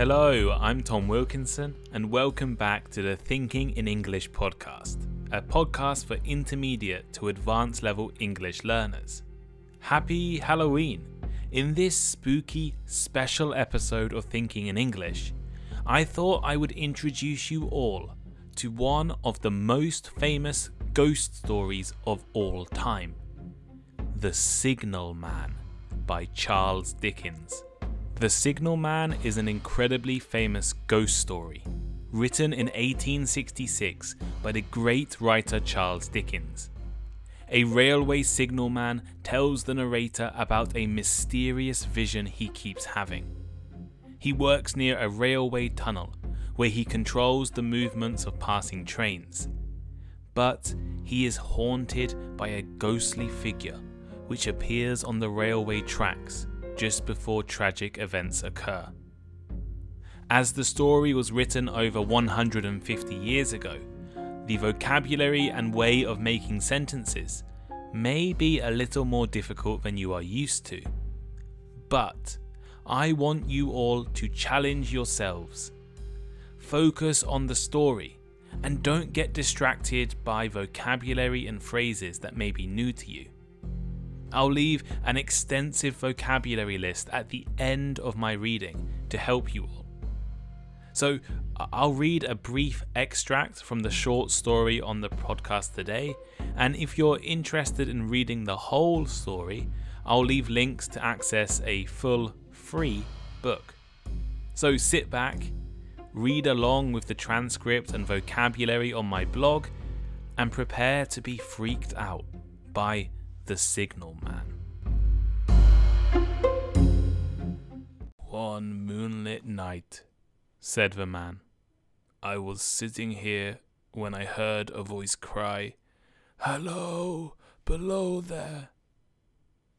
Hello, I'm Tom Wilkinson, and welcome back to the Thinking in English podcast, a podcast for intermediate to advanced level English learners. Happy Halloween! In this spooky, special episode of Thinking in English, I thought I would introduce you all to one of the most famous ghost stories of all time The Signal Man by Charles Dickens. The Signal Man is an incredibly famous ghost story, written in 1866 by the great writer Charles Dickens. A railway signalman tells the narrator about a mysterious vision he keeps having. He works near a railway tunnel where he controls the movements of passing trains. But he is haunted by a ghostly figure which appears on the railway tracks just before tragic events occur. As the story was written over 150 years ago, the vocabulary and way of making sentences may be a little more difficult than you are used to. But I want you all to challenge yourselves. Focus on the story and don't get distracted by vocabulary and phrases that may be new to you. I'll leave an extensive vocabulary list at the end of my reading to help you all. So, I'll read a brief extract from the short story on the podcast today, and if you're interested in reading the whole story, I'll leave links to access a full free book. So sit back, read along with the transcript and vocabulary on my blog, and prepare to be freaked out by the Signal Man. One moonlit night, said the man, I was sitting here when I heard a voice cry, Hello, below there.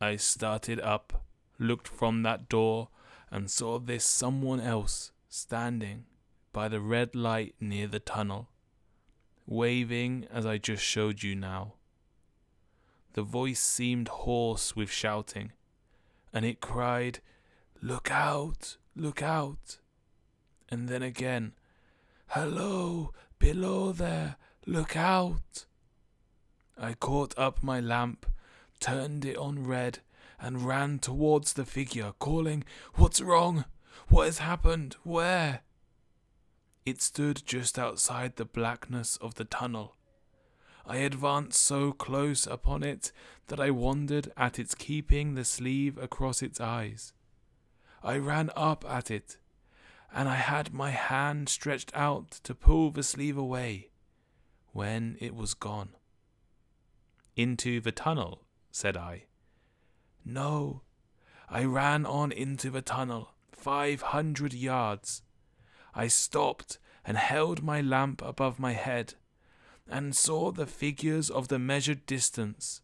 I started up, looked from that door, and saw this someone else standing by the red light near the tunnel, waving as I just showed you now. The voice seemed hoarse with shouting, and it cried, Look out! Look out! And then again, Hello! Below there! Look out! I caught up my lamp, turned it on red, and ran towards the figure, calling, What's wrong? What has happened? Where? It stood just outside the blackness of the tunnel, I advanced so close upon it that I wondered at its keeping the sleeve across its eyes. I ran up at it, and I had my hand stretched out to pull the sleeve away, when it was gone. Into the tunnel, said I. No, I ran on into the tunnel, five hundred yards. I stopped and held my lamp above my head and saw the figures of the measured distance.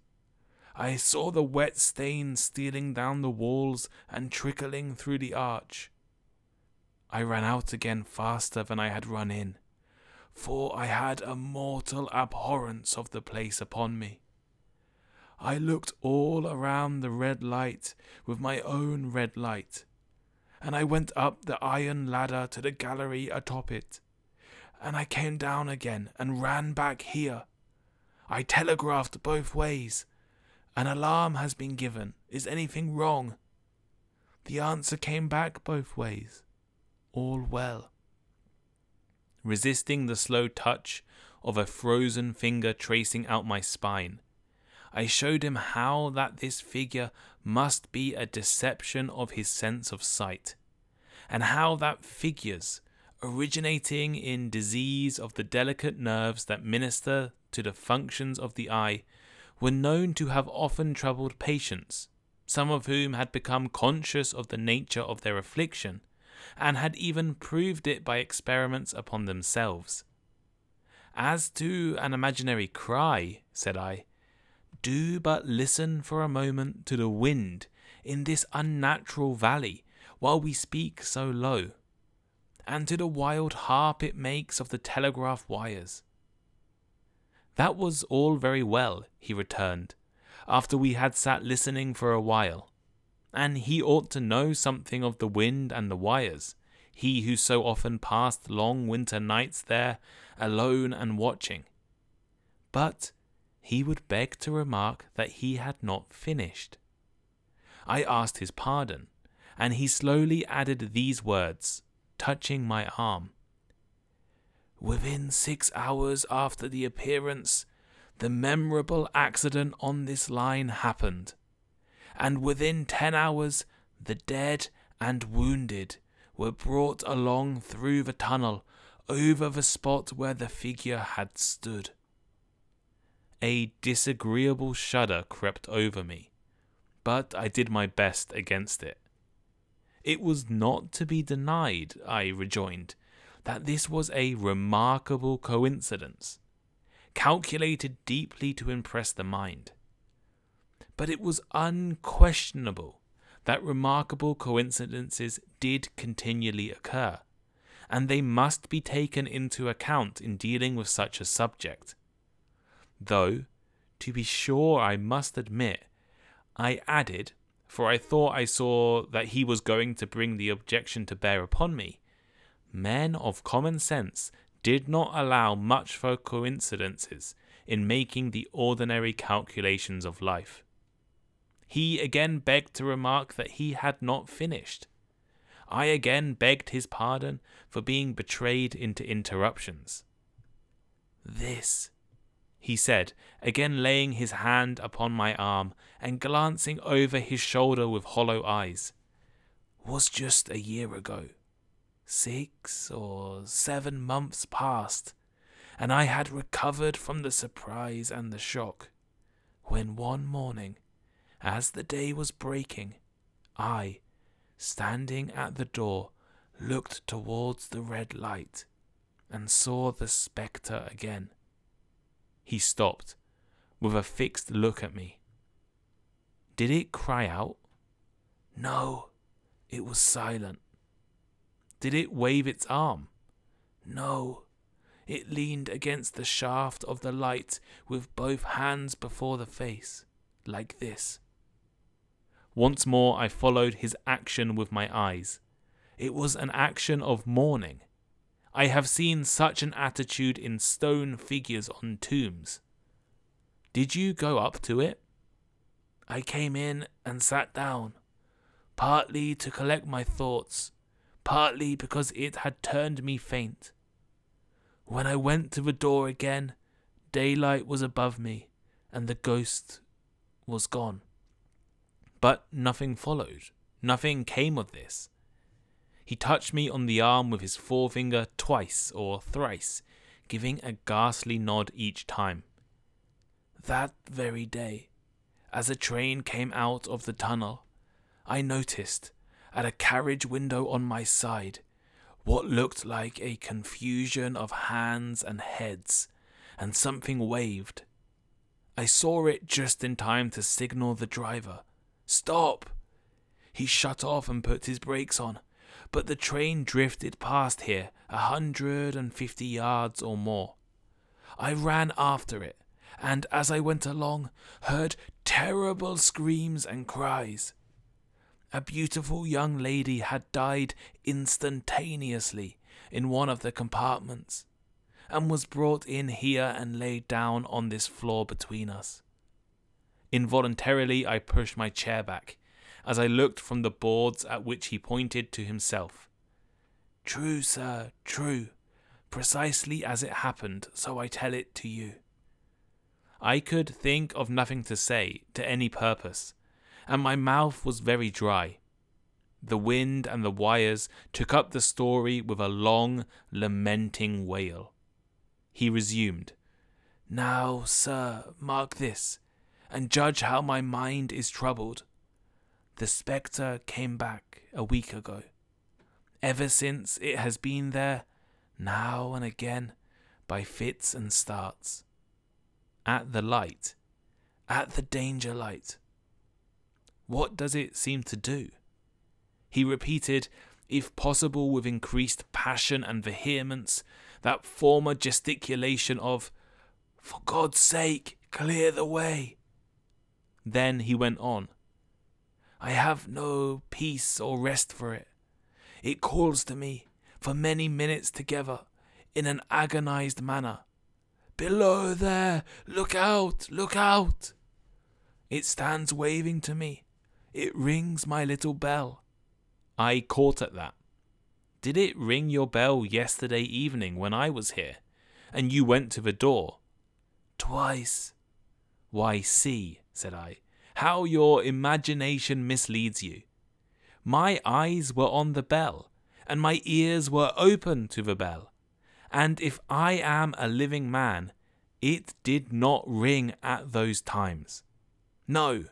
I saw the wet stains stealing down the walls and trickling through the arch. I ran out again faster than I had run in, for I had a mortal abhorrence of the place upon me. I looked all around the red light with my own red light, and I went up the iron ladder to the gallery atop it and I came down again and ran back here. I telegraphed both ways. An alarm has been given. Is anything wrong? The answer came back both ways. All well. Resisting the slow touch of a frozen finger tracing out my spine, I showed him how that this figure must be a deception of his sense of sight, and how that figures originating in disease of the delicate nerves that minister to the functions of the eye, were known to have often troubled patients, some of whom had become conscious of the nature of their affliction, and had even proved it by experiments upon themselves. As to an imaginary cry, said I, do but listen for a moment to the wind in this unnatural valley while we speak so low and to the wild harp it makes of the telegraph wires. That was all very well, he returned, after we had sat listening for a while. And he ought to know something of the wind and the wires. he who so often passed long winter nights there, alone and watching. But he would beg to remark that he had not finished. I asked his pardon, and he slowly added these words, touching my arm. Within six hours after the appearance, the memorable accident on this line happened, and within ten hours the dead and wounded were brought along through the tunnel over the spot where the figure had stood. A disagreeable shudder crept over me, but I did my best against it. It was not to be denied, I rejoined, that this was a remarkable coincidence, calculated deeply to impress the mind. But it was unquestionable that remarkable coincidences did continually occur, and they must be taken into account in dealing with such a subject. Though, to be sure, I must admit, I added, for I thought I saw that he was going to bring the objection to bear upon me, men of common sense did not allow much for coincidences in making the ordinary calculations of life. He again begged to remark that he had not finished. I again begged his pardon for being betrayed into interruptions. This, he said, again laying his hand upon my arm and glancing over his shoulder with hollow eyes, was just a year ago. Six or seven months passed, and I had recovered from the surprise and the shock, when one morning, as the day was breaking, I, standing at the door, looked towards the red light and saw the spectre again. He stopped, with a fixed look at me. Did it cry out? No, it was silent. Did it wave its arm? No. It leaned against the shaft of the light with both hands before the face, like this. Once more I followed his action with my eyes. It was an action of mourning. I have seen such an attitude in stone figures on tombs. Did you go up to it? I came in and sat down, partly to collect my thoughts, partly because it had turned me faint. When I went to the door again, daylight was above me, and the ghost was gone. But nothing followed, nothing came of this. He touched me on the arm with his forefinger twice or thrice, giving a ghastly nod each time. That very day, as a train came out of the tunnel, I noticed at a carriage window on my side what looked like a confusion of hands and heads, and something waved. I saw it just in time to signal the driver. Stop! He shut off and put his brakes on, but the train drifted past here a hundred and fifty yards or more. I ran after it, and as I went along, heard terrible screams and cries a beautiful young lady had died instantaneously in one of the compartments, and was brought in here and laid down on this floor between us. Involuntarily, I pushed my chair back as I looked from the boards at which he pointed to himself. True, sir, true, precisely as it happened, so I tell it to you. I could think of nothing to say to any purpose and my mouth was very dry. The wind and the wires took up the story with a long, lamenting wail. He resumed, Now, sir, mark this, and judge how my mind is troubled. The spectre came back a week ago. Ever since it has been there, now and again, by fits and starts. At the light, at the danger light, what does it seem to do? He repeated, if possible with increased passion and vehemence, that former gesticulation of, For God's sake, clear the way. Then he went on, I have no peace or rest for it. It calls to me for many minutes together in an agonized manner. Below there! Look out! Look out! It stands waving to me. It rings my little bell. I caught at that. Did it ring your bell yesterday evening when I was here, and you went to the door? Twice. Why, see, said I, how your imagination misleads you. My eyes were on the bell, and my ears were open to the bell. And if I am a living man, it did not ring at those times. No,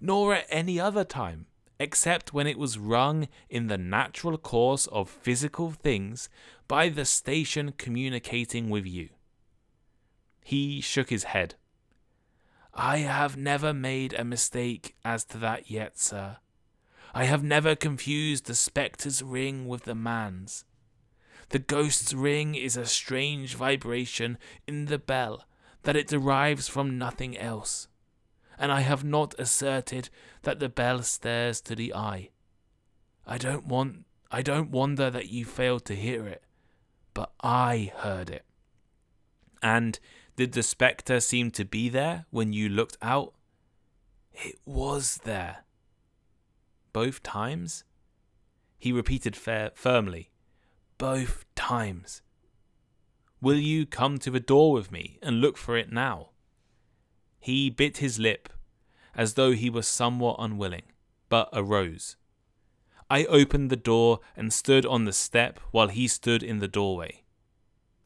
nor at any other time, except when it was rung in the natural course of physical things by the station communicating with you. He shook his head. I have never made a mistake as to that yet, sir. I have never confused the spectre's ring with the man's. The ghost's ring is a strange vibration in the bell that it derives from nothing else, and I have not asserted that the bell stares to the eye. I don't want I don't wonder that you failed to hear it, but I heard it. And did the spectre seem to be there when you looked out? It was there. Both times? He repeated firmly. Both times. Will you come to the door with me and look for it now? He bit his lip, as though he were somewhat unwilling, but arose. I opened the door and stood on the step while he stood in the doorway.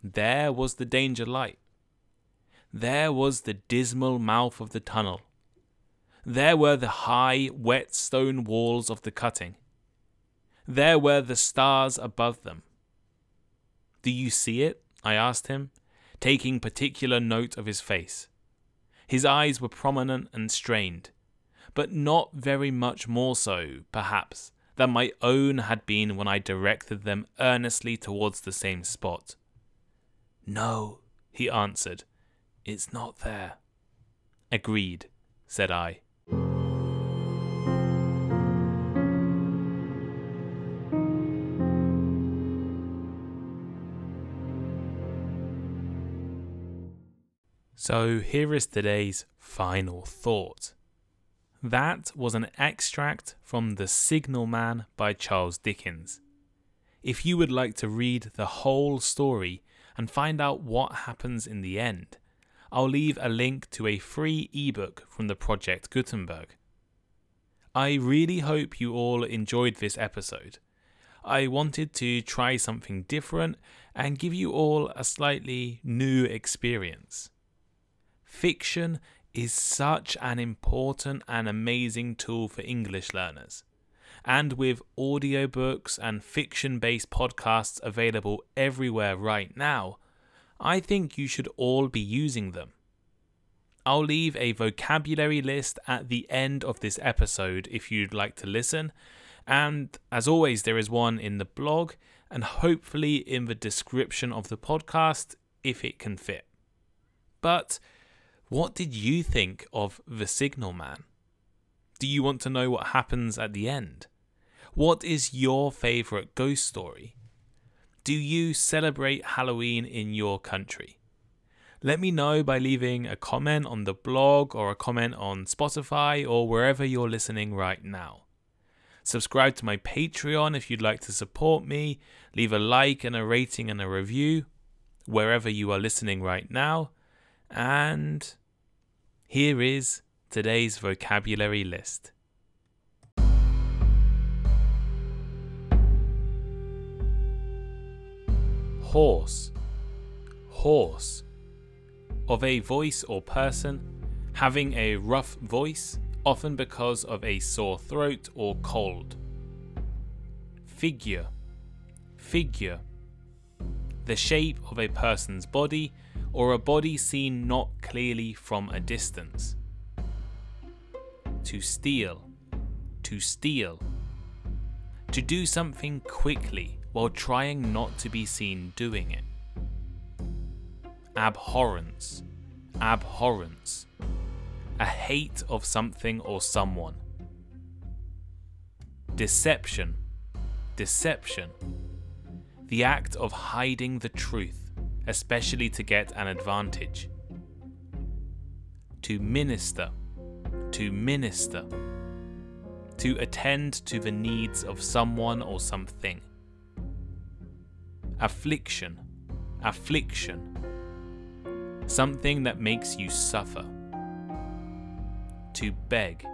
There was the danger light. There was the dismal mouth of the tunnel. There were the high, wet stone walls of the cutting. There were the stars above them. Do you see it? I asked him, taking particular note of his face. His eyes were prominent and strained, but not very much more so, perhaps, than my own had been when I directed them earnestly towards the same spot. No, he answered, it's not there. Agreed, said I. So here is today's final thought. That was an extract from The Signal Man by Charles Dickens. If you would like to read the whole story and find out what happens in the end, I'll leave a link to a free ebook from the Project Gutenberg. I really hope you all enjoyed this episode. I wanted to try something different and give you all a slightly new experience. Fiction is such an important and amazing tool for English learners. And with audiobooks and fiction based podcasts available everywhere right now, I think you should all be using them. I'll leave a vocabulary list at the end of this episode if you'd like to listen. And as always, there is one in the blog and hopefully in the description of the podcast if it can fit. But what did you think of The Signal Man? Do you want to know what happens at the end? What is your favourite ghost story? Do you celebrate Halloween in your country? Let me know by leaving a comment on the blog or a comment on Spotify or wherever you're listening right now. Subscribe to my Patreon if you'd like to support me. Leave a like and a rating and a review wherever you are listening right now. And here is today's vocabulary list. Horse, hoarse, of a voice or person, having a rough voice, often because of a sore throat or cold. Figure, figure, the shape of a person's body or a body seen not clearly from a distance. To steal, to steal, to do something quickly while trying not to be seen doing it. Abhorrence, abhorrence, a hate of something or someone. Deception, deception, the act of hiding the truth, especially to get an advantage. To minister, to minister, to attend to the needs of someone or something. Affliction, affliction, something that makes you suffer. To beg,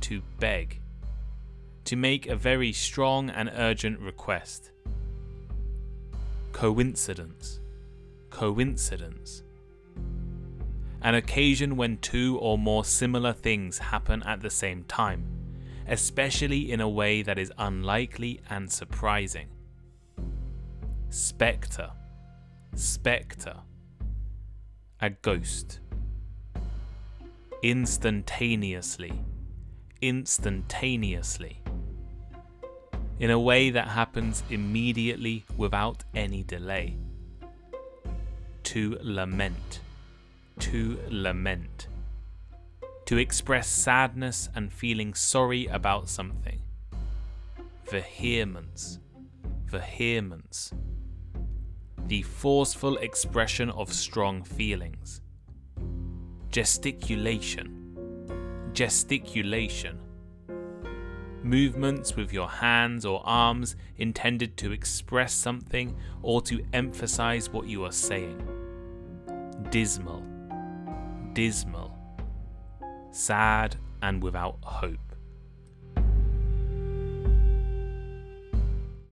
to beg, to make a very strong and urgent request. Coincidence, coincidence. An occasion when two or more similar things happen at the same time, especially in a way that is unlikely and surprising. Spectre, spectre. A ghost. Instantaneously, instantaneously. In a way that happens immediately without any delay. To lament, to lament. To express sadness and feeling sorry about something. Vehemence, vehemence the forceful expression of strong feelings. Gesticulation. Gesticulation. Movements with your hands or arms intended to express something or to emphasize what you are saying. Dismal. Dismal. Sad and without hope.